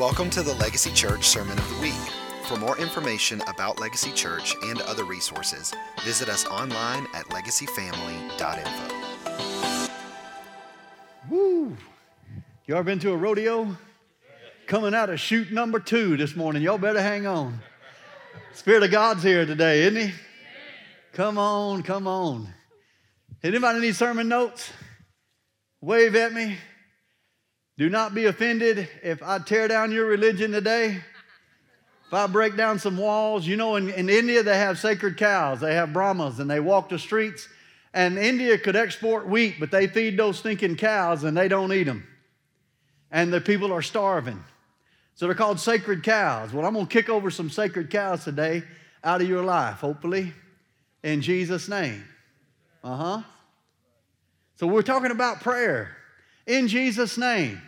Welcome to the Legacy Church Sermon of the Week. For more information about Legacy Church and other resources, visit us online at legacyfamily.info. Woo! You ever been to a rodeo? Coming out of chute number two this morning. Y'all better hang on. Spirit of God's here today, isn't he? Come on, come on. Anybody need sermon notes? Wave at me. Do not be offended if I tear down your religion today. If I break down some walls, you know, in, in India they have sacred cows, they have Brahmas, and they walk the streets. And India could export wheat, but they feed those stinking cows and they don't eat them. And the people are starving. So they're called sacred cows. Well, I'm going to kick over some sacred cows today out of your life, hopefully, in Jesus' name. Uh huh. So we're talking about prayer in Jesus' name.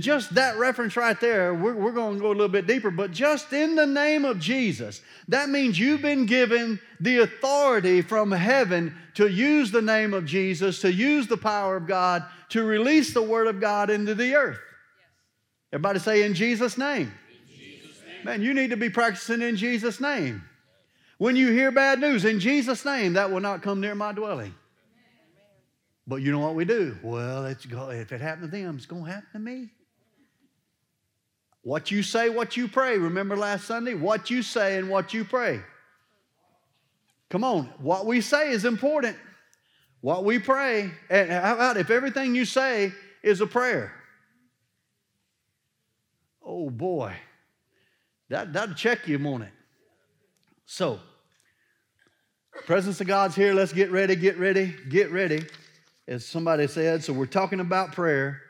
Just that reference right there, we're, we're going to go a little bit deeper, but just in the name of Jesus, that means you've been given the authority from heaven to use the name of Jesus, to use the power of God, to release the word of God into the earth. Everybody say, in Jesus' name. In Jesus name. Man, you need to be practicing in Jesus' name. When you hear bad news, in Jesus' name, that will not come near my dwelling. But you know what we do? Well, it's go, if it happened to them, it's going to happen to me. What you say, what you pray. Remember last Sunday? What you say and what you pray. Come on, what we say is important. What we pray, and how about if everything you say is a prayer? Oh boy, that, that'll check you on it. So, presence of God's here. Let's get ready, get ready, get ready, as somebody said. So, we're talking about prayer.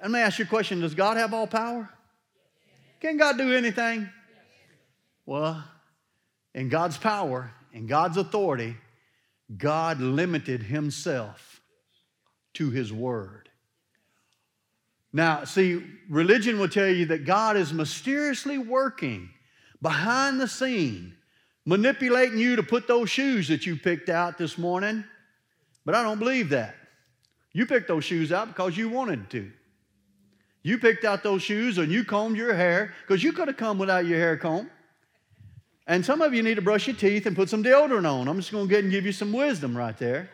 Let me ask you a question Does God have all power? Can God do anything? Well, in God's power, in God's authority, God limited himself to his word. Now, see, religion will tell you that God is mysteriously working behind the scene, manipulating you to put those shoes that you picked out this morning. But I don't believe that. You picked those shoes out because you wanted to. You picked out those shoes and you combed your hair because you could have come without your hair comb. And some of you need to brush your teeth and put some deodorant on. I'm just going to get and give you some wisdom right there,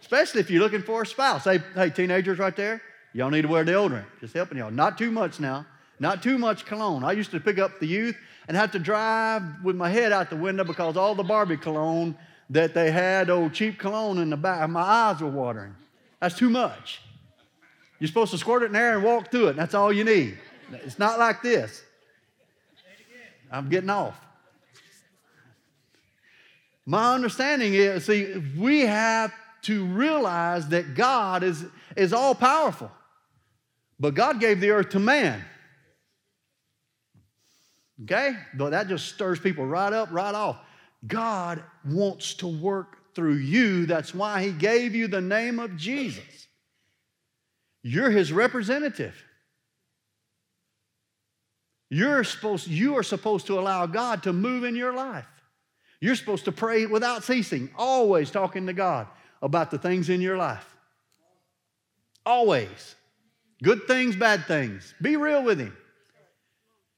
especially if you're looking for a spouse. Hey, hey, teenagers right there, y'all need to wear deodorant. Just helping y'all. Not too much now. Not too much cologne. I used to pick up the youth and have to drive with my head out the window because all the Barbie cologne that they had, old cheap cologne in the back, my eyes were watering. That's too much. You're supposed to squirt it in there and walk through it, and that's all you need. It's not like this. I'm getting off. My understanding is see, we have to realize that God is, is all powerful, but God gave the earth to man. Okay? But that just stirs people right up, right off. God wants to work through you. That's why He gave you the name of Jesus. You're his representative. You're supposed, you are supposed to allow God to move in your life. You're supposed to pray without ceasing, always talking to God about the things in your life. Always. Good things, bad things. Be real with Him.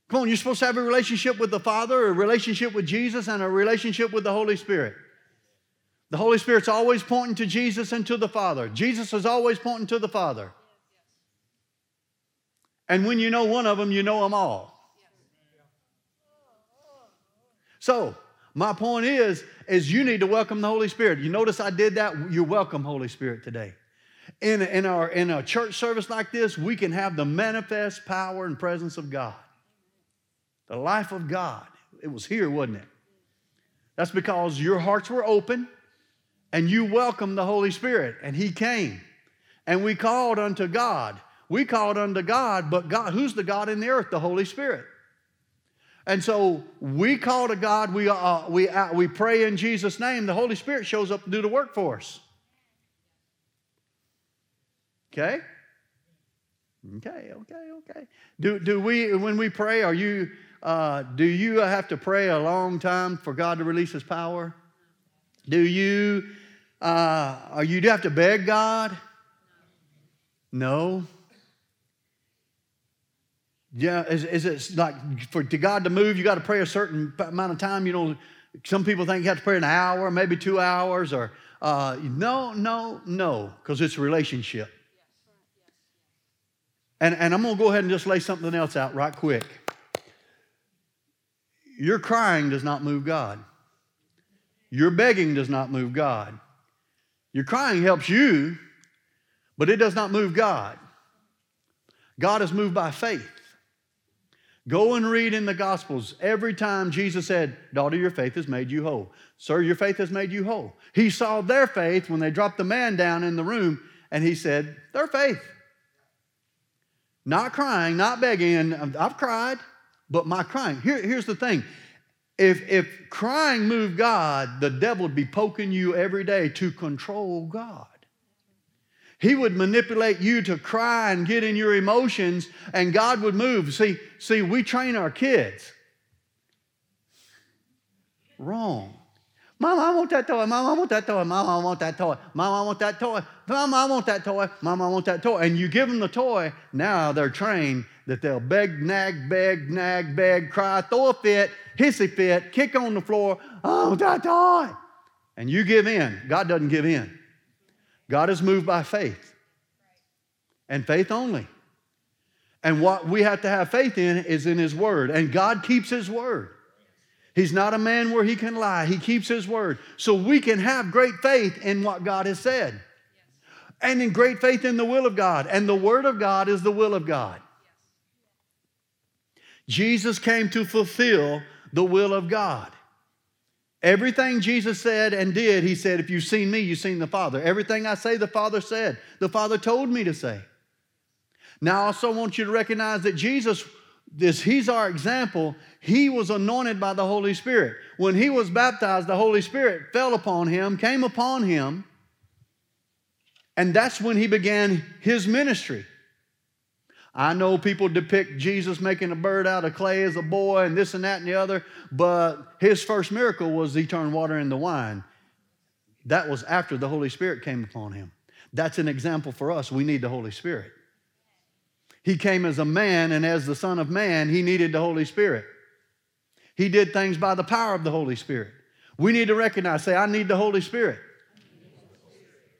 Come on, you're supposed to have a relationship with the Father, a relationship with Jesus, and a relationship with the Holy Spirit. The Holy Spirit's always pointing to Jesus and to the Father. Jesus is always pointing to the Father. And when you know one of them, you know them all. So, my point is, is you need to welcome the Holy Spirit. You notice I did that? You're welcome, Holy Spirit, today. In, in, our, in a church service like this, we can have the manifest power and presence of God. The life of God. It was here, wasn't it? That's because your hearts were open and you welcomed the Holy Spirit, and He came. And we called unto God we called unto God, but God, who's the God in the earth? The Holy Spirit. And so we call to God, we, uh, we, uh, we pray in Jesus' name, the Holy Spirit shows up to do the work for us. Okay? Okay, okay, okay. Do, do we, when we pray, are you, uh, do you have to pray a long time for God to release His power? Do you, uh, are you, do you have to beg God? No. Yeah, is, is it like for to God to move, you got to pray a certain amount of time? You know, some people think you have to pray an hour, maybe two hours, or uh, no, no, no, because it's a relationship. And, and I'm going to go ahead and just lay something else out right quick. Your crying does not move God. Your begging does not move God. Your crying helps you, but it does not move God. God is moved by faith. Go and read in the Gospels every time Jesus said, Daughter, your faith has made you whole. Sir, your faith has made you whole. He saw their faith when they dropped the man down in the room, and he said, Their faith. Not crying, not begging, I've cried, but my crying. Here, here's the thing if, if crying moved God, the devil would be poking you every day to control God. He would manipulate you to cry and get in your emotions, and God would move. See, see, we train our kids. Wrong. Mama, I want that toy. Mama, I want that toy. Mama, I want that toy. Mama, I want that toy. Mama, I want that toy. Mama, I want that toy. And you give them the toy, now they're trained that they'll beg, nag, beg, nag, beg, cry, throw a fit, hissy fit, kick on the floor. Oh, that toy. And you give in. God doesn't give in. God is moved by faith and faith only. And what we have to have faith in is in His Word. And God keeps His Word. He's not a man where He can lie, He keeps His Word. So we can have great faith in what God has said and in great faith in the will of God. And the Word of God is the will of God. Jesus came to fulfill the will of God. Everything Jesus said and did, he said, If you've seen me, you've seen the Father. Everything I say, the Father said. The Father told me to say. Now, I also want you to recognize that Jesus, this, he's our example. He was anointed by the Holy Spirit. When he was baptized, the Holy Spirit fell upon him, came upon him, and that's when he began his ministry. I know people depict Jesus making a bird out of clay as a boy and this and that and the other, but his first miracle was he turned water into wine. That was after the Holy Spirit came upon him. That's an example for us. We need the Holy Spirit. He came as a man, and as the Son of Man, he needed the Holy Spirit. He did things by the power of the Holy Spirit. We need to recognize, say, I need the Holy Spirit.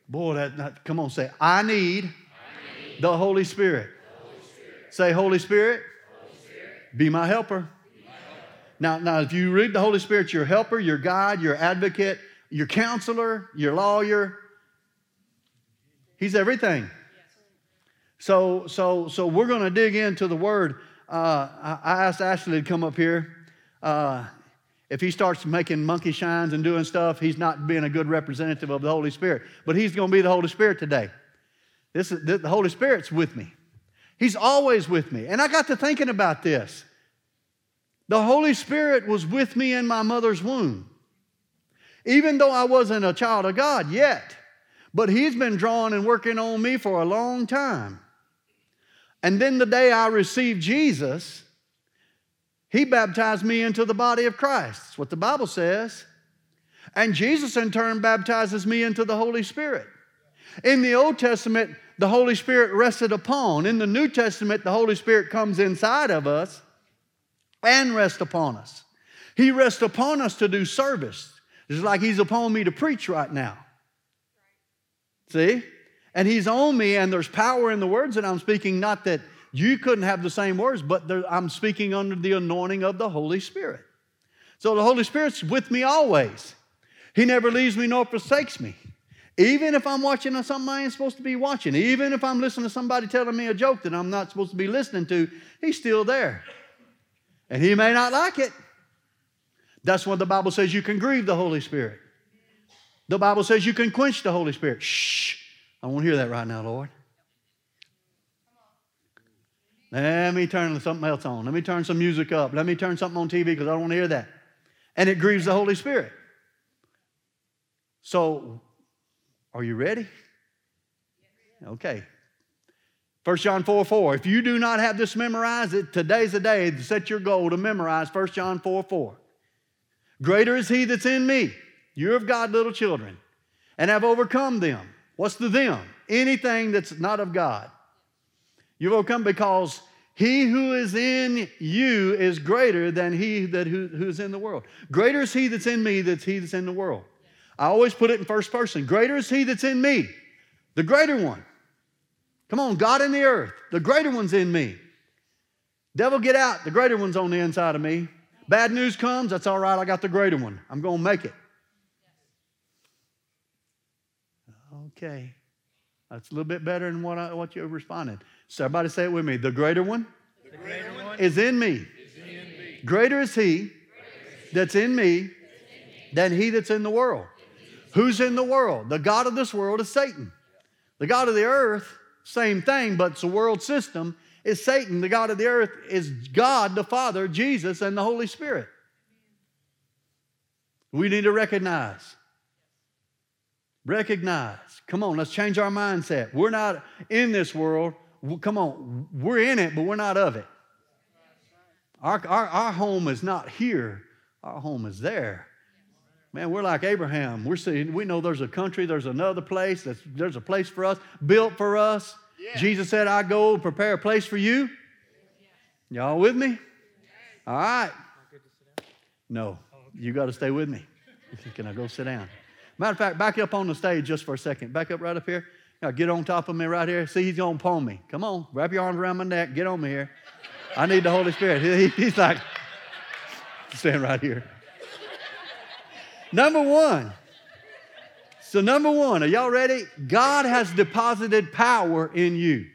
Boy, that, that come on, say, I need, I need the Holy Spirit. Say, Holy Spirit, Holy Spirit. Be, my helper. be my helper. Now, now, if you read the Holy Spirit, your helper, your guide, your advocate, your counselor, your lawyer, he's everything. So, so, so we're going to dig into the word. Uh, I, I, asked Ashley to come up here. Uh, if he starts making monkey shines and doing stuff, he's not being a good representative of the Holy Spirit. But he's going to be the Holy Spirit today. This is, the Holy Spirit's with me. He's always with me. And I got to thinking about this. The Holy Spirit was with me in my mother's womb. Even though I wasn't a child of God yet, but He's been drawing and working on me for a long time. And then the day I received Jesus, He baptized me into the body of Christ. That's what the Bible says. And Jesus, in turn, baptizes me into the Holy Spirit. In the Old Testament, the Holy Spirit rested upon. In the New Testament, the Holy Spirit comes inside of us and rests upon us. He rests upon us to do service, just like He's upon me to preach right now. See? And He's on me, and there's power in the words that I'm speaking, not that you couldn't have the same words, but I'm speaking under the anointing of the Holy Spirit. So the Holy Spirit's with me always. He never leaves me nor forsakes me. Even if I'm watching something I ain't supposed to be watching, even if I'm listening to somebody telling me a joke that I'm not supposed to be listening to, he's still there. And he may not like it. That's what the Bible says you can grieve the Holy Spirit. The Bible says you can quench the Holy Spirit. Shh. I won't hear that right now, Lord. Let me turn something else on. Let me turn some music up. Let me turn something on TV because I don't want to hear that. And it grieves the Holy Spirit. So are you ready? Okay. 1 John 4 4. If you do not have this memorized, today's the day to set your goal to memorize 1 John 4 4. Greater is he that's in me. You're of God, little children, and have overcome them. What's the them? Anything that's not of God. You've overcome because He who is in you is greater than he that who, who's in the world. Greater is he that's in me than he that's in the world. I always put it in first person. Greater is he that's in me, the greater one. Come on, God in the earth, the greater one's in me. Devil, get out. The greater one's on the inside of me. Bad news comes, that's all right. I got the greater one. I'm going to make it. Okay. That's a little bit better than what, I, what you responded. So everybody say it with me. The greater one, the greater one is in me. is in me. Greater is he that's in me than he that's in the world. Who's in the world? The God of this world is Satan. The God of the earth, same thing, but it's a world system, is Satan. The God of the earth is God, the Father, Jesus, and the Holy Spirit. We need to recognize. Recognize. Come on, let's change our mindset. We're not in this world. Come on, we're in it, but we're not of it. Our, our, our home is not here, our home is there. Man, we're like Abraham. We're seeing, we know there's a country, there's another place, that's, there's a place for us, built for us. Yeah. Jesus said, I go and prepare a place for you. Y'all with me? All right. No, you got to stay with me. Can I go sit down? Matter of fact, back up on the stage just for a second. Back up right up here. Now get on top of me right here. See, he's going to palm me. Come on, wrap your arms around my neck. Get on me here. I need the Holy Spirit. He, he's like, stand right here. Number one. So, number one, are y'all ready? God has deposited power in you.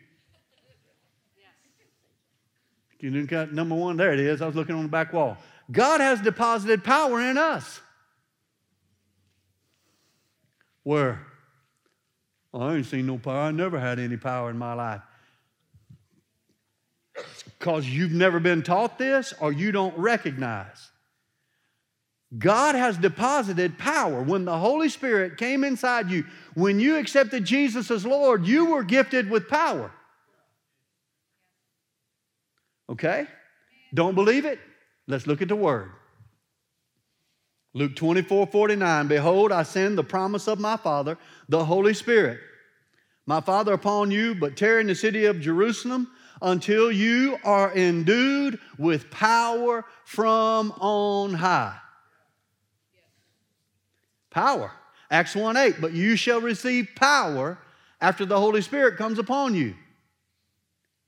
You got number one? There it is. I was looking on the back wall. God has deposited power in us. Where? I ain't seen no power. I never had any power in my life. Because you've never been taught this or you don't recognize. God has deposited power. When the Holy Spirit came inside you, when you accepted Jesus as Lord, you were gifted with power. Okay? Don't believe it? Let's look at the Word. Luke 24 49, Behold, I send the promise of my Father, the Holy Spirit, my Father upon you, but tarry in the city of Jerusalem until you are endued with power from on high. Power. Acts 1 8, but you shall receive power after the Holy Spirit comes upon you.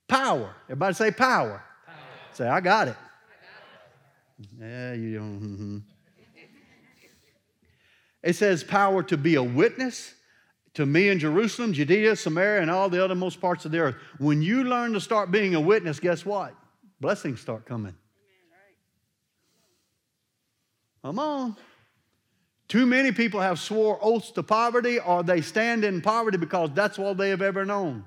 Power. Everybody say power. power. Say, I got it. I got it. Yeah, you don't. Mm-hmm. It says power to be a witness to me in Jerusalem, Judea, Samaria, and all the othermost parts of the earth. When you learn to start being a witness, guess what? Blessings start coming. Come on. Too many people have swore oaths to poverty or they stand in poverty because that's all they have ever known.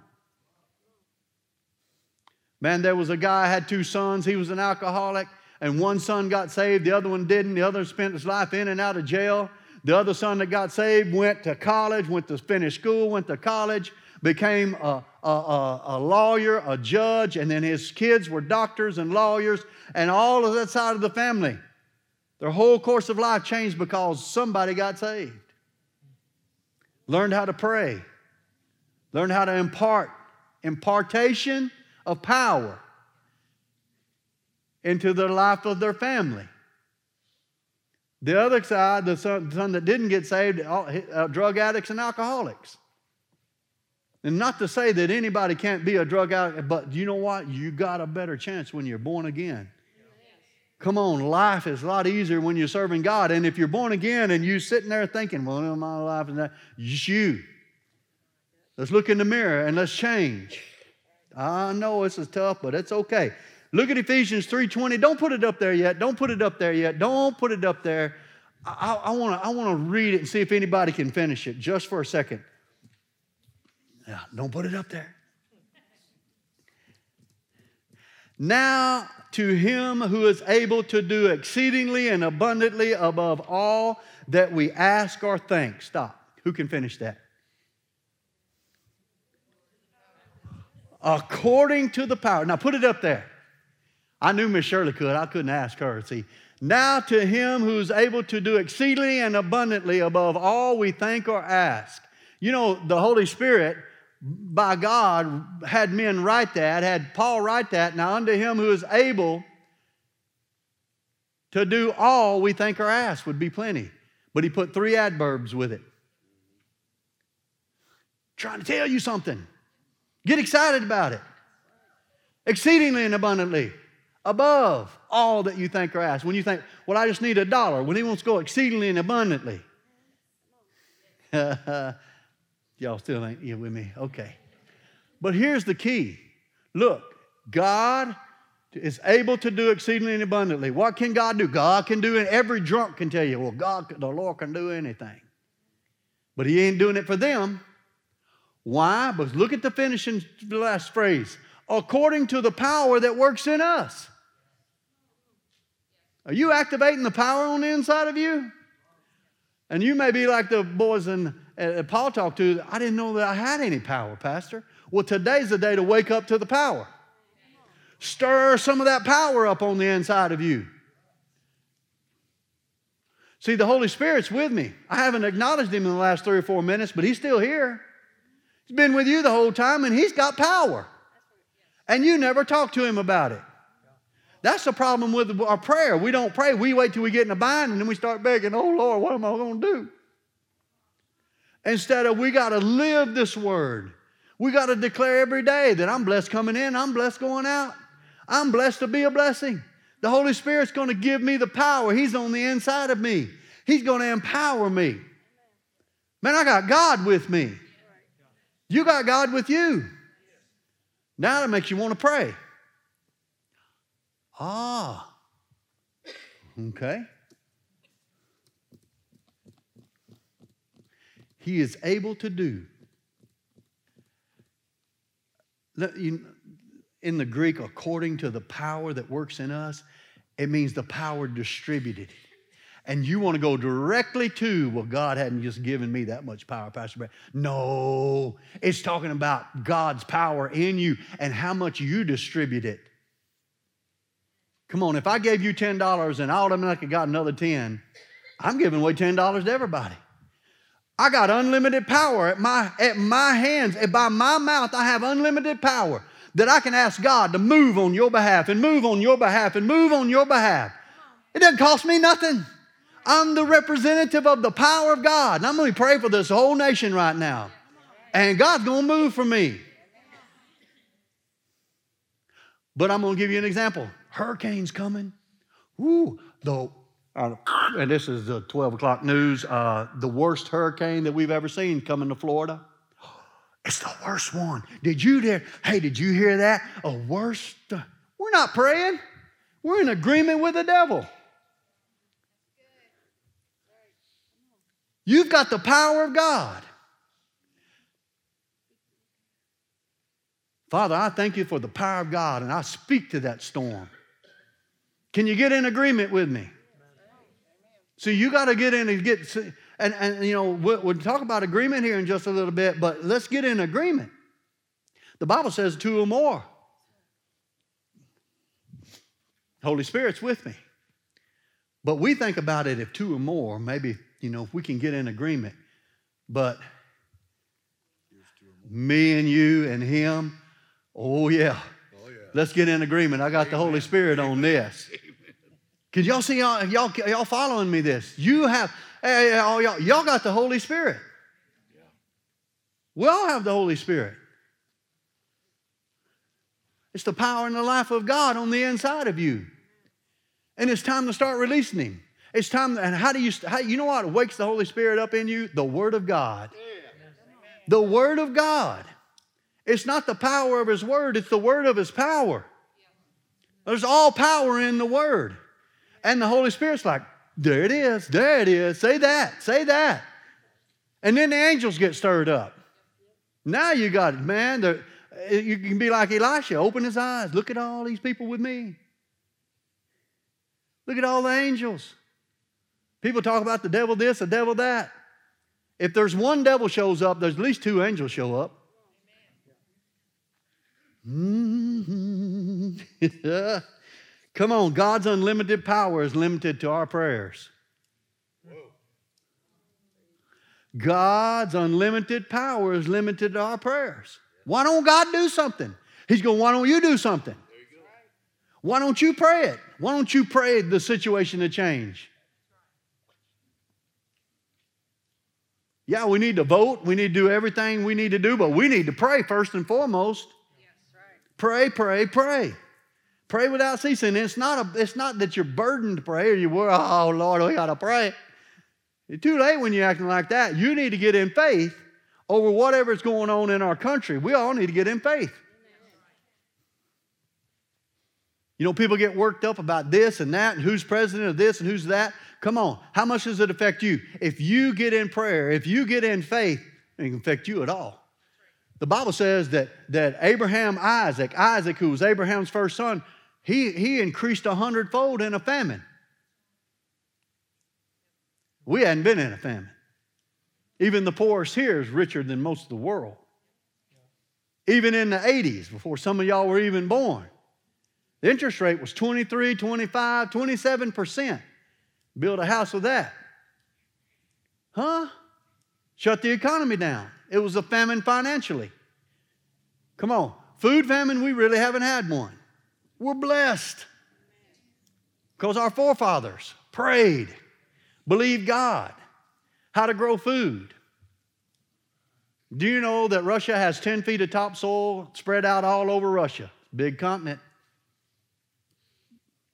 Man, there was a guy had two sons. He was an alcoholic, and one son got saved, the other one didn't. The other spent his life in and out of jail. The other son that got saved went to college, went to finish school, went to college, became a, a, a, a, lawyer, a judge, and then his kids were doctors and lawyers, and all of that side of the family. Their whole course of life changed because somebody got saved. Learned how to pray, learned how to impart, impartation of power into the life of their family. The other side, the son, the son that didn't get saved, uh, drug addicts and alcoholics. And not to say that anybody can't be a drug addict, but you know what? You got a better chance when you're born again. Come on, life is a lot easier when you're serving God. And if you're born again and you're sitting there thinking, well, my life is that, it's you. Let's look in the mirror and let's change. I know this is tough, but it's okay. Look at Ephesians 3:20. Don't put it up there yet. Don't put it up there yet. Don't put it up there. I, want to I wanna read it and see if anybody can finish it just for a second. Yeah, don't put it up there. Now to him who is able to do exceedingly and abundantly above all that we ask or think. Stop. Who can finish that? According to the power. Now put it up there. I knew Miss Shirley could. I couldn't ask her. See, now to him who's able to do exceedingly and abundantly above all we think or ask. You know, the Holy Spirit by God had men write that, had Paul write that. Now, unto him who is able to do all we think or ask would be plenty. But he put three adverbs with it. Trying to tell you something. Get excited about it. Exceedingly and abundantly, above all that you think or ask. When you think, well, I just need a dollar, when he wants to go exceedingly and abundantly. Y'all still ain't here with me? Okay. But here's the key look, God is able to do exceedingly and abundantly. What can God do? God can do it. Every drunk can tell you, well, God, the Lord can do anything. But He ain't doing it for them. Why? Because look at the finishing the last phrase. According to the power that works in us. Are you activating the power on the inside of you? And you may be like the boys in uh, Paul talked to, I didn't know that I had any power, Pastor. Well, today's the day to wake up to the power. Stir some of that power up on the inside of you. See, the Holy Spirit's with me. I haven't acknowledged Him in the last three or four minutes, but He's still here. He's been with you the whole time, and He's got power. And you never talk to Him about it. That's the problem with our prayer. We don't pray. We wait till we get in a bind, and then we start begging, Oh Lord, what am I going to do? Instead of we got to live this word. We got to declare every day that I'm blessed coming in, I'm blessed going out. I'm blessed to be a blessing. The Holy Spirit's going to give me the power. He's on the inside of me. He's going to empower me. Man, I got God with me. You got God with you. Now that makes you want to pray. Ah. Okay. He is able to do. In the Greek, according to the power that works in us, it means the power distributed. And you want to go directly to, well, God hadn't just given me that much power, Pastor Brett. No, it's talking about God's power in you and how much you distribute it. Come on, if I gave you $10 and I automatically got another 10, I'm giving away $10 to everybody. I got unlimited power at my, at my hands. And by my mouth, I have unlimited power that I can ask God to move on your behalf and move on your behalf and move on your behalf. It doesn't cost me nothing. I'm the representative of the power of God. And I'm going to pray for this whole nation right now. And God's going to move for me. But I'm going to give you an example. Hurricanes coming. Ooh, the and this is the 12 o'clock news, uh, the worst hurricane that we've ever seen coming to Florida. It's the worst one. Did you hear? Hey, did you hear that? A worst. Uh, we're not praying. We're in agreement with the devil. You've got the power of God. Father, I thank you for the power of God, and I speak to that storm. Can you get in agreement with me? So you got to get in and get, and, and you know, we'll, we'll talk about agreement here in just a little bit, but let's get in agreement. The Bible says two or more. Holy Spirit's with me. But we think about it if two or more, maybe, you know, if we can get in agreement. But me and you and him, oh yeah. Oh, yeah. Let's get in agreement. I got Amen. the Holy Spirit on this. Can y'all see y'all, y'all, y'all following me this? You have, hey, y'all, y'all got the Holy Spirit. We all have the Holy Spirit. It's the power and the life of God on the inside of you. And it's time to start releasing Him. It's time, and how do you, how, you know what wakes the Holy Spirit up in you? The Word of God. The Word of God. It's not the power of His Word, it's the Word of His power. There's all power in the Word. And the Holy Spirit's like, there it is, there it is, say that, say that. And then the angels get stirred up. Now you got it, man. You can be like Elisha, open his eyes, look at all these people with me. Look at all the angels. People talk about the devil this, the devil that. If there's one devil shows up, there's at least two angels show up. Mm-hmm. Come on, God's unlimited power is limited to our prayers. God's unlimited power is limited to our prayers. Why don't God do something? He's going, why don't you do something? Why don't you pray it? Why don't you pray the situation to change? Yeah, we need to vote. We need to do everything we need to do, but we need to pray first and foremost. Pray, pray, pray. Pray without ceasing. It's not, a, it's not that you're burdened to pray or you worry, oh, Lord, we got to pray. It's too late when you're acting like that. You need to get in faith over whatever's going on in our country. We all need to get in faith. You know, people get worked up about this and that and who's president of this and who's that. Come on, how much does it affect you? If you get in prayer, if you get in faith, it can affect you at all. The Bible says that, that Abraham, Isaac, Isaac, who was Abraham's first son, he, he increased a hundredfold in a famine. We hadn't been in a famine. Even the poorest here is richer than most of the world. Even in the 80s, before some of y'all were even born, the interest rate was 23, 25, 27%. Build a house with that. Huh? Shut the economy down. It was a famine financially. Come on. Food famine, we really haven't had one. We're blessed because our forefathers prayed, believed God, how to grow food. Do you know that Russia has 10 feet of topsoil spread out all over Russia? Big continent.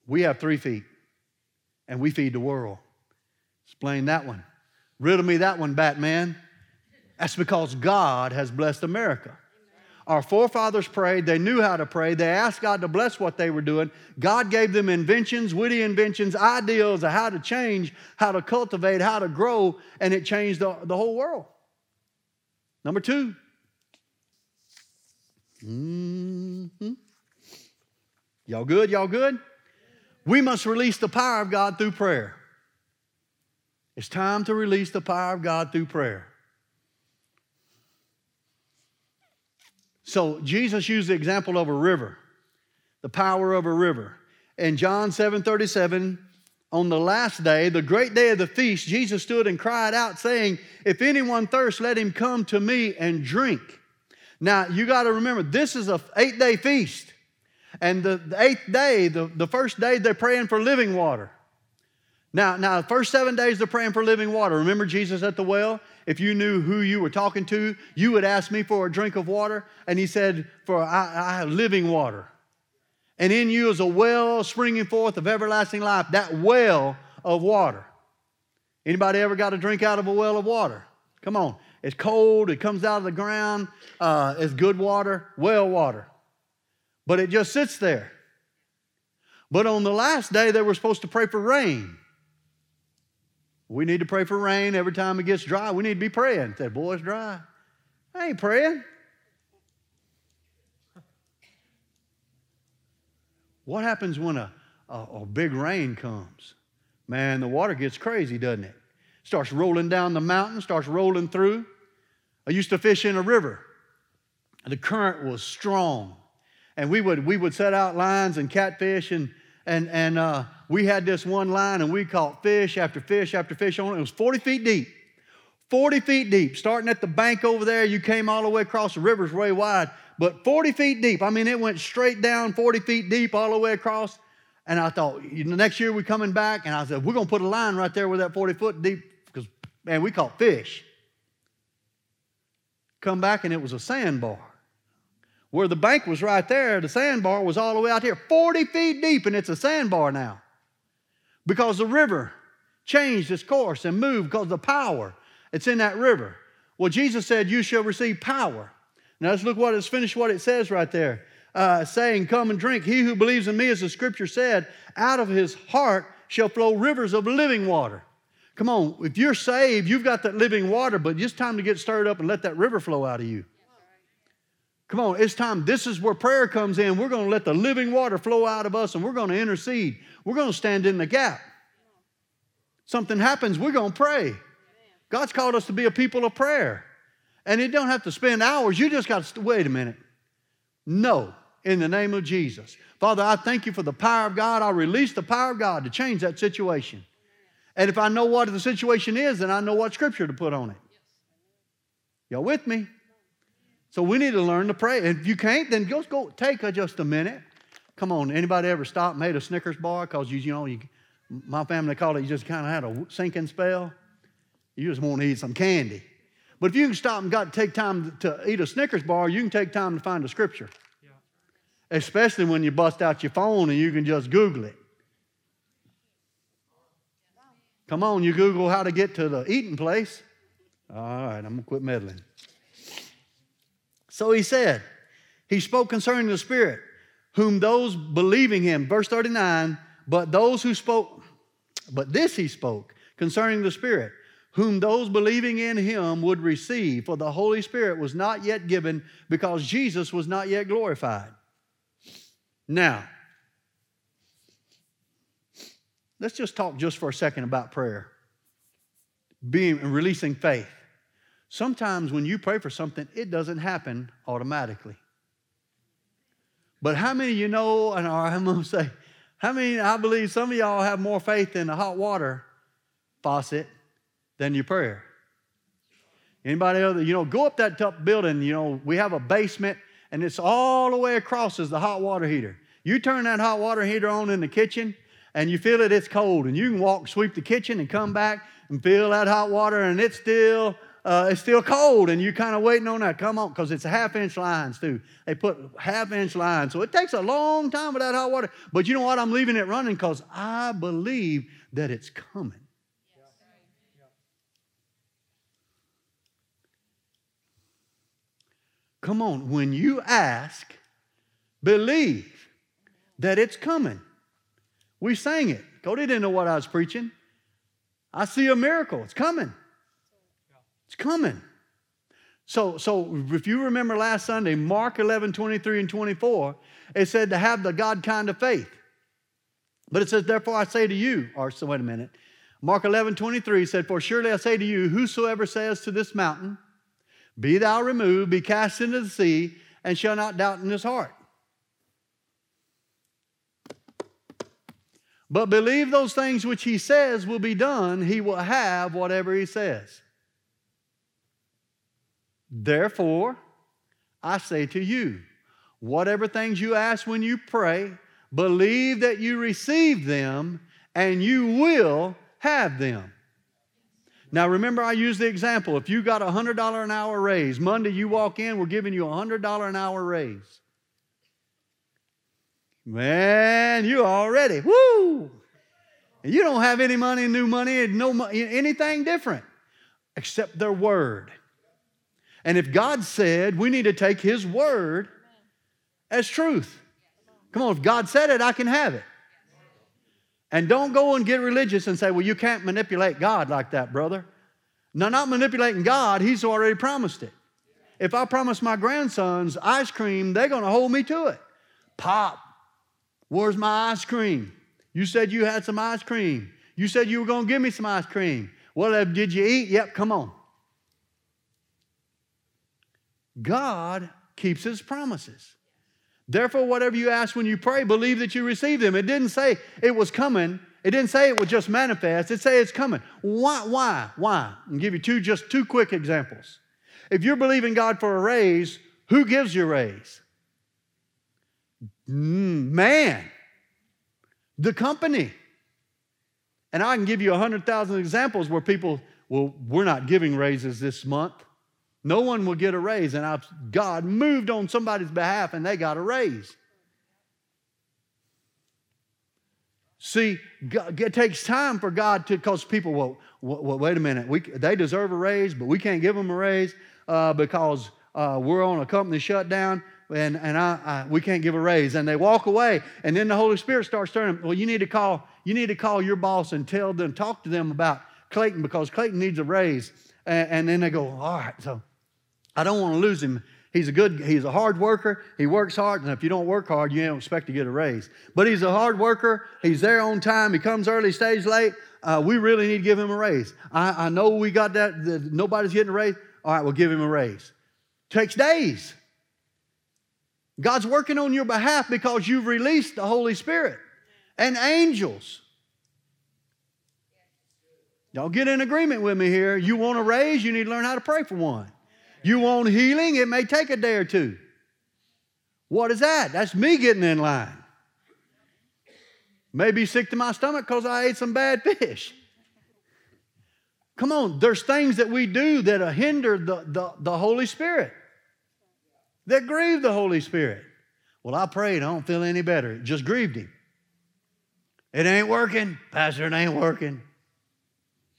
We have three feet, and we feed the world. Explain that one. Riddle me that one, Batman. That's because God has blessed America. Our forefathers prayed. They knew how to pray. They asked God to bless what they were doing. God gave them inventions, witty inventions, ideals of how to change, how to cultivate, how to grow, and it changed the, the whole world. Number 2 mm-hmm. Y'all good? Y'all good? We must release the power of God through prayer. It's time to release the power of God through prayer. So Jesus used the example of a river, the power of a river. In John 7 37, on the last day, the great day of the feast, Jesus stood and cried out, saying, If anyone thirsts, let him come to me and drink. Now, you got to remember, this is an eight day feast. And the, the eighth day, the, the first day, they're praying for living water. Now, now, the first seven days they're praying for living water. Remember Jesus at the well? If you knew who you were talking to, you would ask me for a drink of water. And he said, For I, I have living water. And in you is a well springing forth of everlasting life, that well of water. Anybody ever got a drink out of a well of water? Come on. It's cold, it comes out of the ground, uh, it's good water, well water. But it just sits there. But on the last day, they were supposed to pray for rain. We need to pray for rain every time it gets dry. We need to be praying. Say, boy, it's dry. I ain't praying. What happens when a, a, a, big rain comes? Man, the water gets crazy, doesn't it? Starts rolling down the mountain, starts rolling through. I used to fish in a river. The current was strong. And we would, we would set out lines and catfish and and, and uh, we had this one line and we caught fish after fish after fish on it. It was 40 feet deep. 40 feet deep. Starting at the bank over there, you came all the way across the river's way wide, but 40 feet deep. I mean, it went straight down 40 feet deep all the way across. And I thought, the next year we're coming back, and I said, we're going to put a line right there with that 40 foot deep because, man, we caught fish. Come back, and it was a sandbar. Where the bank was right there, the sandbar was all the way out here, 40 feet deep, and it's a sandbar now. Because the river changed its course and moved because the power it's in that river. Well, Jesus said, You shall receive power. Now let's look what it's finished what it says right there. Uh, saying, Come and drink. He who believes in me, as the scripture said, out of his heart shall flow rivers of living water. Come on, if you're saved, you've got that living water, but it's time to get stirred up and let that river flow out of you. Come on, it's time. This is where prayer comes in. We're going to let the living water flow out of us and we're going to intercede. We're going to stand in the gap. Something happens, we're going to pray. God's called us to be a people of prayer. And you don't have to spend hours. You just got to, wait a minute. No, in the name of Jesus. Father, I thank you for the power of God. I release the power of God to change that situation. And if I know what the situation is, then I know what scripture to put on it. Y'all with me? So we need to learn to pray. If you can't, then just go take a, just a minute. Come on, anybody ever stop and made a Snickers bar? Because you, you know, you, my family called it, you just kind of had a sinking spell. You just want to eat some candy. But if you can stop and got to take time to eat a Snickers bar, you can take time to find a scripture. Yeah. Especially when you bust out your phone and you can just Google it. Come on, you Google how to get to the eating place. All right, I'm going to quit meddling. So he said, He spoke concerning the Spirit, whom those believing him, verse 39, but those who spoke, but this he spoke concerning the Spirit, whom those believing in him would receive, for the Holy Spirit was not yet given because Jesus was not yet glorified. Now, let's just talk just for a second about prayer, being releasing faith. Sometimes when you pray for something, it doesn't happen automatically. But how many of you know, and I'm going to say, how many, I believe some of y'all have more faith in the hot water faucet than your prayer. Anybody other, you know, go up that top building, you know, we have a basement and it's all the way across is the hot water heater. You turn that hot water heater on in the kitchen and you feel it, it's cold, and you can walk, sweep the kitchen and come back and feel that hot water and it's still uh, it's still cold and you're kind of waiting on that. Come on, because it's half inch lines too. They put half inch lines. So it takes a long time with that hot water. But you know what? I'm leaving it running because I believe that it's coming. Come on, when you ask, believe that it's coming. We sang it. Cody didn't know what I was preaching. I see a miracle. It's coming. It's coming. So, so if you remember last Sunday, Mark 11, 23 and 24, it said to have the God kind of faith. But it says, therefore I say to you, or so wait a minute. Mark 11, 23 said, For surely I say to you, whosoever says to this mountain, Be thou removed, be cast into the sea, and shall not doubt in his heart. But believe those things which he says will be done, he will have whatever he says. Therefore, I say to you, whatever things you ask when you pray, believe that you receive them and you will have them. Now, remember, I used the example. If you got a $100 an hour raise, Monday you walk in, we're giving you a $100 an hour raise. Man, you already, woo! And you don't have any money, new money, no money, anything different except their word. And if God said we need to take His word as truth, come on, if God said it, I can have it. And don't go and get religious and say, well, you can't manipulate God like that, brother. No, not manipulating God, He's already promised it. If I promise my grandsons ice cream, they're going to hold me to it. Pop, where's my ice cream? You said you had some ice cream. You said you were going to give me some ice cream. Well, did you eat? Yep, come on. God keeps his promises. Therefore, whatever you ask when you pray, believe that you receive them. It didn't say it was coming. It didn't say it would just manifest. It say it's coming. Why? Why? Why? I'll give you two just two quick examples. If you're believing God for a raise, who gives you a raise? Mm, man, the company. And I can give you a hundred thousand examples where people, well, we're not giving raises this month. No one will get a raise. And I've, God moved on somebody's behalf and they got a raise. See, God, it takes time for God to, because people, well, well, wait a minute, we, they deserve a raise, but we can't give them a raise uh, because uh, we're on a company shutdown and, and I, I, we can't give a raise. And they walk away, and then the Holy Spirit starts turning. Well, you need to call, you need to call your boss and tell them, talk to them about Clayton because Clayton needs a raise. And, and then they go, all right, so I don't want to lose him. He's a good, he's a hard worker. He works hard, and if you don't work hard, you don't expect to get a raise. But he's a hard worker. He's there on time. He comes early, stays late. Uh, we really need to give him a raise. I, I know we got that, that. Nobody's getting a raise. All right, we'll give him a raise. Takes days. God's working on your behalf because you've released the Holy Spirit and angels. Y'all get in agreement with me here. You want a raise, you need to learn how to pray for one. You want healing? It may take a day or two. What is that? That's me getting in line. May be sick to my stomach because I ate some bad fish. Come on, there's things that we do that hinder the, the, the Holy Spirit, that grieve the Holy Spirit. Well, I prayed, I don't feel any better. It just grieved him. It ain't working. Pastor, it ain't working.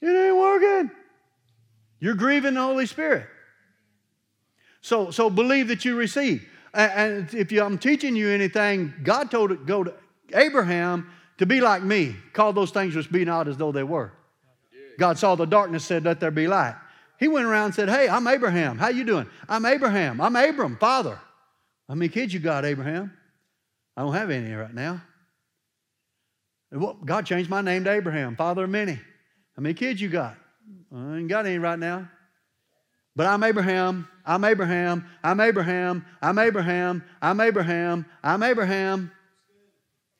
It ain't working. You're grieving the Holy Spirit. So, so believe that you receive. And if you, I'm teaching you anything, God told it go to Abraham to be like me. Call those things which be not as though they were. God saw the darkness, said, "Let there be light." He went around and said, "Hey, I'm Abraham. How you doing? I'm Abraham. I'm Abram, father. How many kids you got, Abraham? I don't have any right now. God changed my name to Abraham, father of many. How many kids you got? I ain't got any right now. But I'm Abraham. I'm Abraham. I'm Abraham. I'm Abraham. I'm Abraham. I'm Abraham.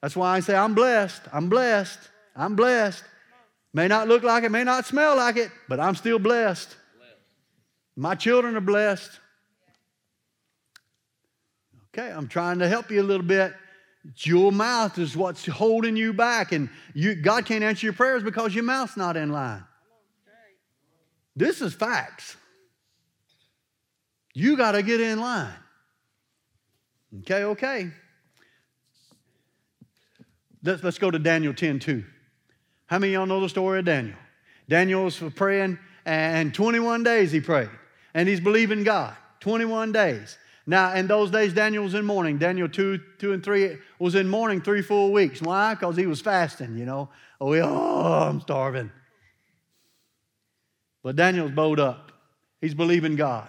That's why I say I'm blessed. I'm blessed. I'm blessed. May not look like it, may not smell like it, but I'm still blessed. My children are blessed. Okay, I'm trying to help you a little bit. Your mouth is what's holding you back, and you, God can't answer your prayers because your mouth's not in line. This is facts. You got to get in line. Okay, okay. Let's, let's go to Daniel 10 2. How many of y'all know the story of Daniel? Daniel was praying, and 21 days he prayed, and he's believing God. 21 days. Now, in those days, Daniel was in mourning. Daniel 2, 2 and 3 was in mourning three full weeks. Why? Because he was fasting, you know. Oh, oh, I'm starving. But Daniel's bowed up. He's believing God.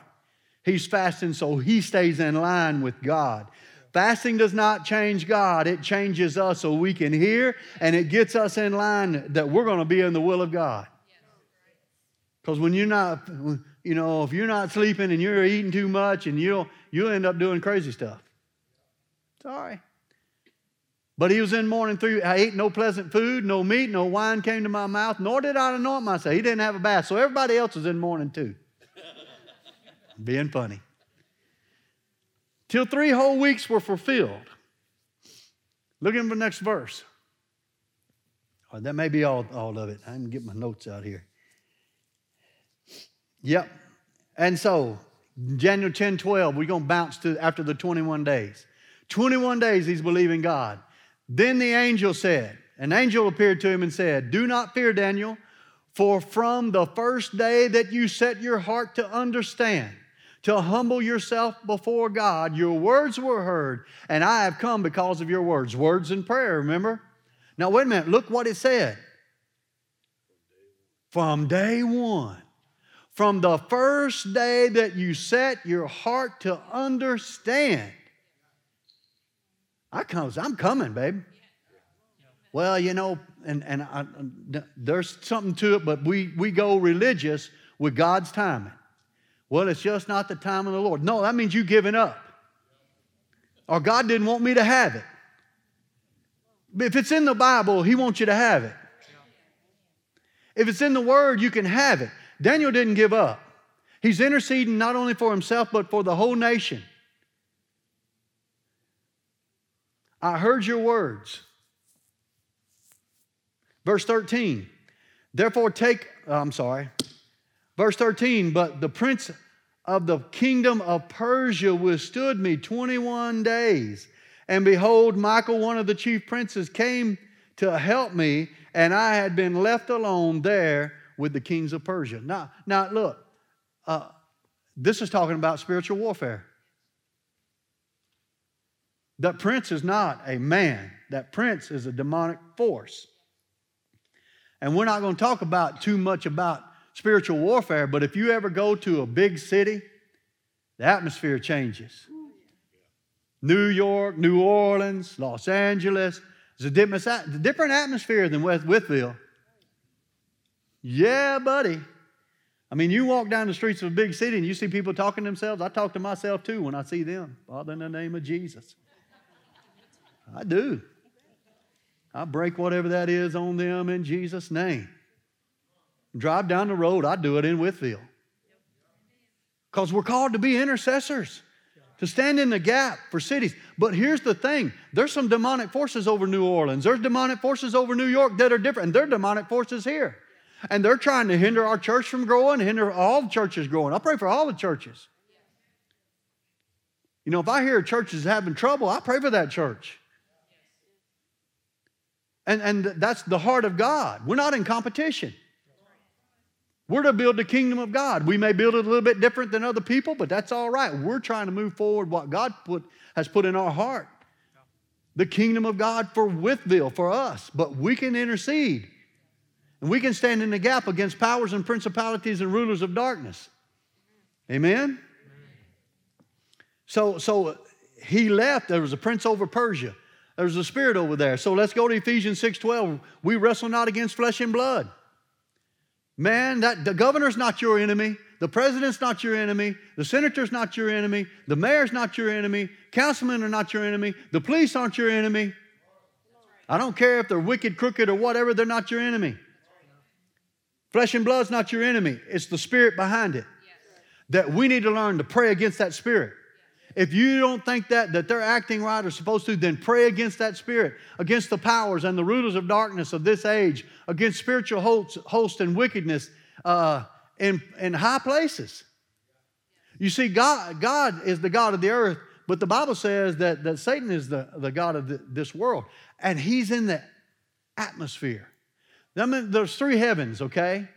He's fasting so he stays in line with God. Fasting does not change God, it changes us so we can hear and it gets us in line that we're going to be in the will of God. Because when you're not, you know, if you're not sleeping and you're eating too much and you'll, you'll end up doing crazy stuff. Sorry. But he was in mourning through. I ate no pleasant food, no meat, no wine came to my mouth, nor did I anoint myself. He didn't have a bath. So everybody else was in mourning too. Being funny. Till three whole weeks were fulfilled. Look at the next verse. Oh, that may be all, all of it. I can get my notes out here. Yep. And so, January 10, 12, we're going to bounce to after the 21 days. 21 days he's believing God. Then the angel said, An angel appeared to him and said, Do not fear, Daniel, for from the first day that you set your heart to understand, to humble yourself before God, your words were heard, and I have come because of your words. Words and prayer, remember? Now, wait a minute, look what it said. From day one, from the first day that you set your heart to understand, I comes, I'm coming, babe. Well, you know, and, and I, there's something to it, but we, we go religious with God's timing. Well, it's just not the time of the Lord. No, that means you giving up. Or God didn't want me to have it. If it's in the Bible, He wants you to have it. If it's in the Word, you can have it. Daniel didn't give up. He's interceding not only for himself, but for the whole nation. I heard your words. Verse 13. Therefore, take, I'm sorry. Verse 13, but the prince of the kingdom of Persia withstood me 21 days. And behold, Michael, one of the chief princes, came to help me, and I had been left alone there with the kings of Persia. Now, now look, uh, this is talking about spiritual warfare. That prince is not a man, that prince is a demonic force. And we're not going to talk about too much about spiritual warfare, but if you ever go to a big city, the atmosphere changes. New York, New Orleans, Los Angeles, it's a different, atmosphere than West Wytheville. Yeah, buddy. I mean, you walk down the streets of a big city and you see people talking to themselves. I talk to myself too when I see them. Father, in the name of Jesus. I do. I break whatever that is on them in Jesus' name. Drive down the road, I do it in Wytheville. because we're called to be intercessors, to stand in the gap for cities. But here's the thing there's some demonic forces over New Orleans, there's demonic forces over New York that are different, and there are demonic forces here. And they're trying to hinder our church from growing, hinder all the churches growing. I pray for all the churches. You know, if I hear a church is having trouble, I pray for that church. And, and that's the heart of God. We're not in competition. We're to build the kingdom of God. We may build it a little bit different than other people, but that's all right. We're trying to move forward what God put, has put in our heart. The kingdom of God for Wytheville, for us. But we can intercede. And we can stand in the gap against powers and principalities and rulers of darkness. Amen? So, so he left. There was a prince over Persia. There was a spirit over there. So let's go to Ephesians 6:12. We wrestle not against flesh and blood. Man, that the governor's not your enemy. The president's not your enemy. The senator's not your enemy. The mayor's not your enemy. Councilmen are not your enemy. The police aren't your enemy. I don't care if they're wicked, crooked, or whatever, they're not your enemy. Flesh and blood's not your enemy. It's the spirit behind it. That we need to learn to pray against that spirit. If you don't think that, that they're acting right or supposed to, then pray against that spirit, against the powers and the rulers of darkness of this age, against spiritual hosts, host and wickedness uh, in, in high places. You see, God, God is the God of the earth, but the Bible says that, that Satan is the, the God of the, this world, and he's in the atmosphere. I mean, there's three heavens, okay?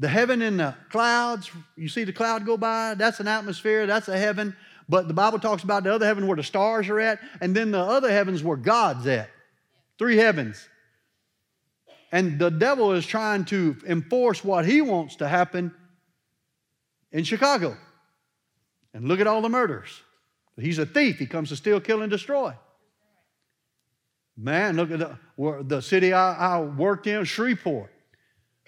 The heaven in the clouds, you see the cloud go by, that's an atmosphere, that's a heaven. But the Bible talks about the other heaven where the stars are at, and then the other heavens where God's at. Three heavens. And the devil is trying to enforce what he wants to happen in Chicago. And look at all the murders. He's a thief. He comes to steal, kill, and destroy. Man, look at the, the city I, I worked in, Shreveport.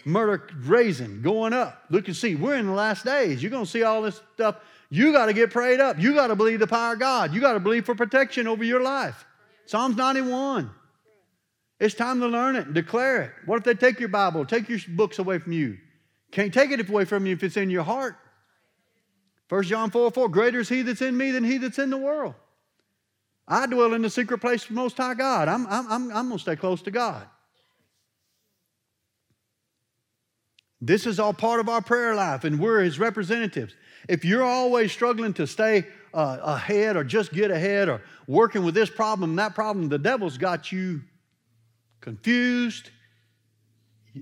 Murder raising, going up. Look and see, we're in the last days. You're going to see all this stuff you got to get prayed up. You got to believe the power of God. You got to believe for protection over your life. Psalms 91. It's time to learn it, declare it. What if they take your Bible, take your books away from you? Can't take it away from you if it's in your heart. 1 John 4 4, greater is he that's in me than he that's in the world. I dwell in the secret place of Most High God. I'm, I'm, I'm, I'm going to stay close to God. This is all part of our prayer life, and we're his representatives. If you're always struggling to stay uh, ahead or just get ahead or working with this problem, that problem, the devil's got you confused.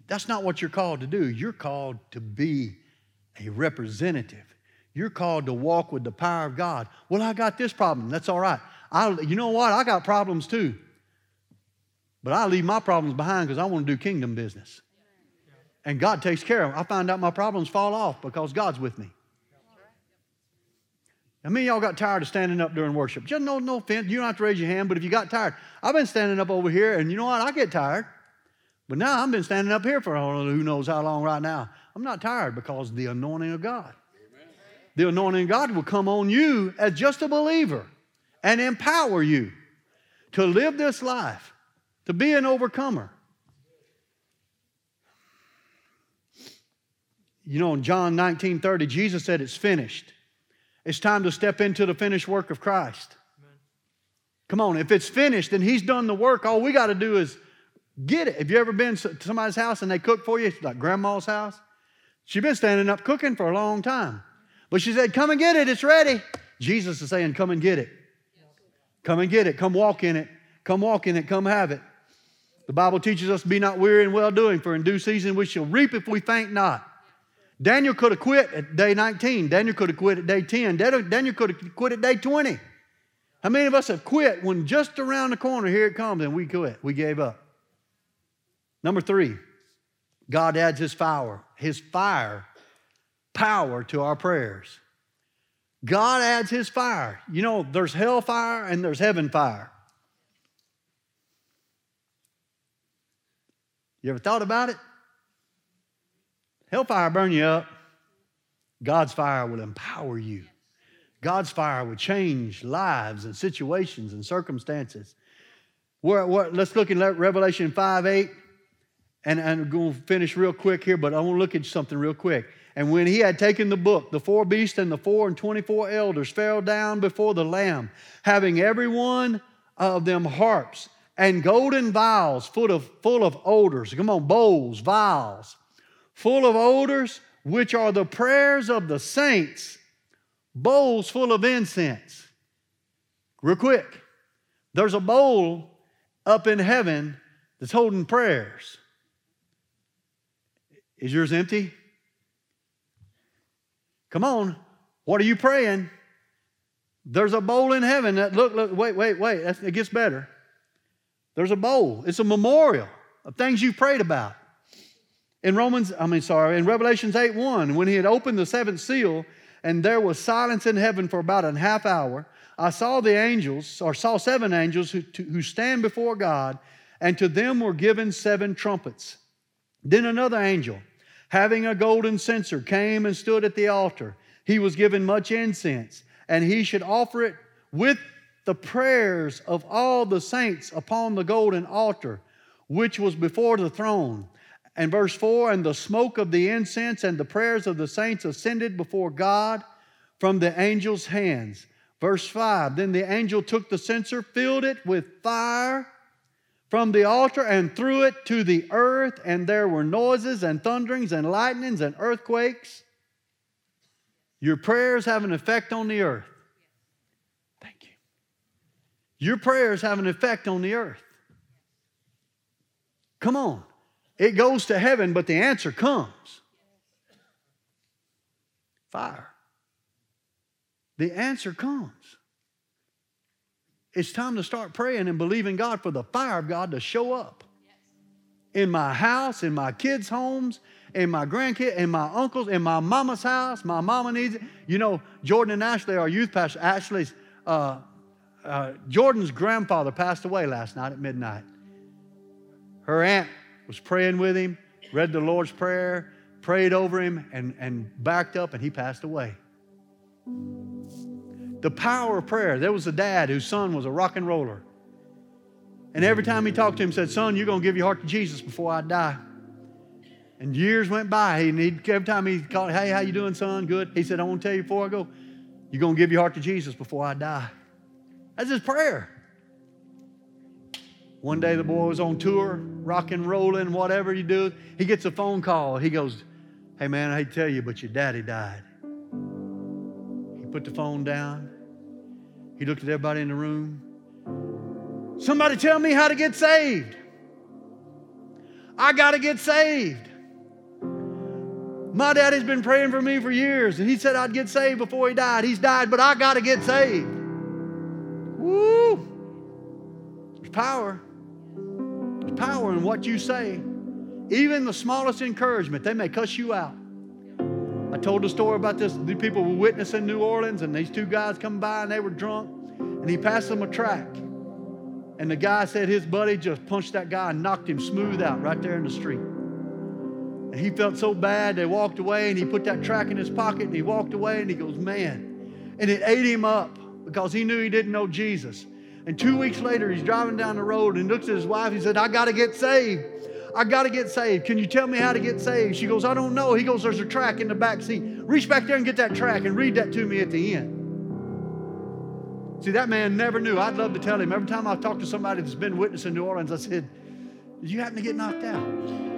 That's not what you're called to do. You're called to be a representative. You're called to walk with the power of God. Well, I got this problem. That's all right. I, you know what? I got problems too. But I leave my problems behind because I want to do kingdom business. And God takes care of them. I find out my problems fall off because God's with me. How many y'all got tired of standing up during worship? Just no, no offense. You don't have to raise your hand, but if you got tired, I've been standing up over here, and you know what? I get tired. But now I've been standing up here for who knows how long right now. I'm not tired because the anointing of God. Amen. The anointing of God will come on you as just a believer and empower you to live this life, to be an overcomer. You know, in John 19 30, Jesus said, It's finished. It's time to step into the finished work of Christ. Amen. Come on, if it's finished and He's done the work, all we got to do is get it. Have you ever been to somebody's house and they cook for you, like grandma's house? She's been standing up cooking for a long time. But she said, Come and get it, it's ready. Jesus is saying, Come and get it. Come and get it. Come walk in it. Come walk in it. Come have it. The Bible teaches us to be not weary in well doing, for in due season we shall reap if we faint not. Daniel could have quit at day 19. Daniel could have quit at day 10. Daniel could have quit at day 20. How many of us have quit when just around the corner, here it comes, and we quit? We gave up. Number three, God adds his fire, his fire, power to our prayers. God adds his fire. You know, there's hell fire and there's heaven fire. You ever thought about it? Hellfire burn you up. God's fire will empower you. God's fire will change lives and situations and circumstances. We're, we're, let's look at Revelation 5 8. And, and I'm going to finish real quick here, but I want to look at something real quick. And when he had taken the book, the four beasts and the four and twenty-four elders fell down before the Lamb, having every one of them harps and golden vials full of, full of odors. Come on, bowls, vials, full of odors, which are the prayers of the saints, bowls full of incense. Real quick, there's a bowl up in heaven that's holding prayers. Is yours empty? Come on. What are you praying? There's a bowl in heaven that look, look, wait, wait, wait. it gets better. There's a bowl. It's a memorial of things you've prayed about. In Romans, I mean, sorry, in Revelations 8 1, when he had opened the seventh seal, and there was silence in heaven for about a half hour, I saw the angels, or saw seven angels who, to, who stand before God, and to them were given seven trumpets. Then another angel, having a golden censer, came and stood at the altar. He was given much incense, and he should offer it with the prayers of all the saints upon the golden altar, which was before the throne. And verse 4 And the smoke of the incense and the prayers of the saints ascended before God from the angel's hands. Verse 5 Then the angel took the censer, filled it with fire from the altar, and threw it to the earth, and there were noises and thunderings and lightnings and earthquakes. Your prayers have an effect on the earth. Thank you. Your prayers have an effect on the earth. Come on. It goes to heaven, but the answer comes fire. The answer comes. It's time to start praying and believing God for the fire of God to show up in my house, in my kids' homes, in my grandkids, in my uncles, in my mama's house. My mama needs it. You know, Jordan and Ashley, our youth pastor, Ashley's, uh, uh, Jordan's grandfather passed away last night at midnight. Her aunt was praying with him, read the Lord's Prayer, prayed over him, and, and backed up, and he passed away. The power of prayer. There was a dad whose son was a rock and roller. And every time he talked to him, said, Son, you're going to give your heart to Jesus before I die. And years went by, and he'd, every time he called, Hey, how you doing, son? Good. He said, I want to tell you before I go, you're going to give your heart to Jesus before I die. That's his prayer. One day the boy was on tour, rock and rolling, whatever you do. He gets a phone call. He goes, Hey man, I hate to tell you, but your daddy died. He put the phone down. He looked at everybody in the room. Somebody tell me how to get saved. I got to get saved. My daddy's been praying for me for years, and he said I'd get saved before he died. He's died, but I got to get saved. Woo! There's power power in what you say. Even the smallest encouragement, they may cuss you out. I told a story about this. The people were witnessing New Orleans, and these two guys come by and they were drunk, and he passed them a tract. And the guy said his buddy just punched that guy and knocked him smooth out right there in the street. And he felt so bad, they walked away, and he put that tract in his pocket, and he walked away, and he goes, Man. And it ate him up because he knew he didn't know Jesus. And two weeks later, he's driving down the road and looks at his wife. He said, I got to get saved. I got to get saved. Can you tell me how to get saved? She goes, I don't know. He goes, There's a tract in the back seat. Reach back there and get that tract and read that to me at the end. See, that man never knew. I'd love to tell him. Every time I talk to somebody that's been witness in New Orleans, I said, Did you happen to get knocked out?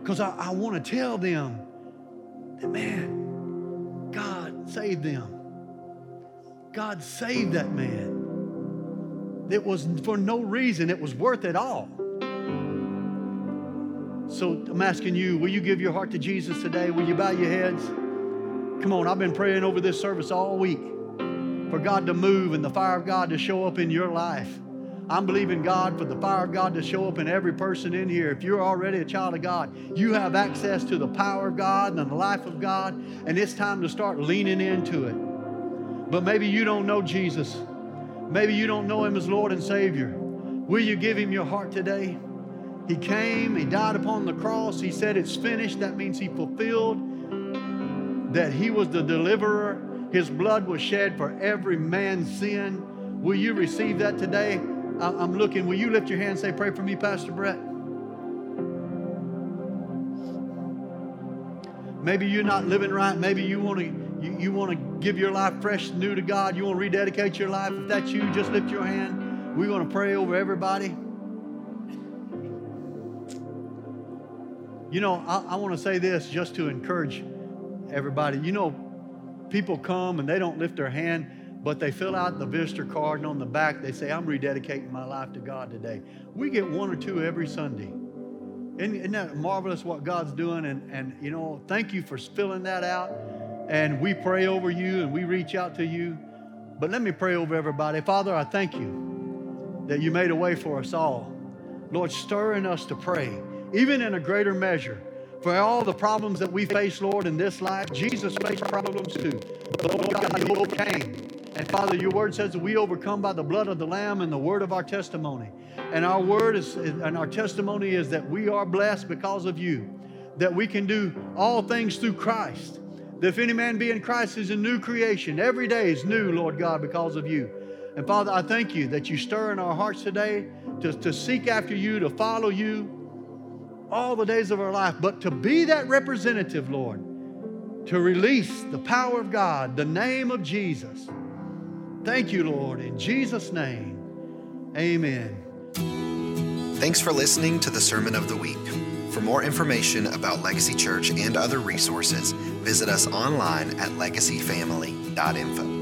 Because I, I want to tell them that, man, God saved them. God saved that man. It was for no reason, it was worth it all. So I'm asking you, will you give your heart to Jesus today? Will you bow your heads? Come on, I've been praying over this service all week for God to move and the fire of God to show up in your life. I'm believing God for the fire of God to show up in every person in here. If you're already a child of God, you have access to the power of God and the life of God, and it's time to start leaning into it. But maybe you don't know Jesus. Maybe you don't know him as Lord and Savior. Will you give him your heart today? He came, he died upon the cross. He said it's finished. That means he fulfilled that he was the deliverer. His blood was shed for every man's sin. Will you receive that today? I'm looking. Will you lift your hand and say, Pray for me, Pastor Brett? maybe you're not living right. Maybe you want to you, you want to give your life fresh new to God. You want to rededicate your life. If that's you, just lift your hand. We want to pray over everybody. You know, I, I want to say this just to encourage everybody. You know, people come and they don't lift their hand, but they fill out the visitor card, and on the back they say, I'm rededicating my life to God today. We get one or two every Sunday. Isn't, that marvelous what God's doing? And, and, you know, thank you for filling that out. And we pray over you and we reach out to you. But let me pray over everybody. Father, I thank you that you made a way for us all. Lord, stirring us to pray, even in a greater measure for all the problems that we face, Lord, in this life. Jesus faced problems too. But Lord God, you overcame. And Father, your word says that we overcome by the blood of the Lamb and the word of our testimony. And our word is, and our testimony is that we are blessed because of you, that we can do all things through Christ. That if any man be in Christ is a new creation. Every day is new, Lord God, because of you. And Father, I thank you that you stir in our hearts today to, to seek after you, to follow you all the days of our life, but to be that representative, Lord, to release the power of God, the name of Jesus. Thank you, Lord. In Jesus' name, amen. Thanks for listening to the Sermon of the Week. For more information about Legacy Church and other resources, visit us online at legacyfamily.info.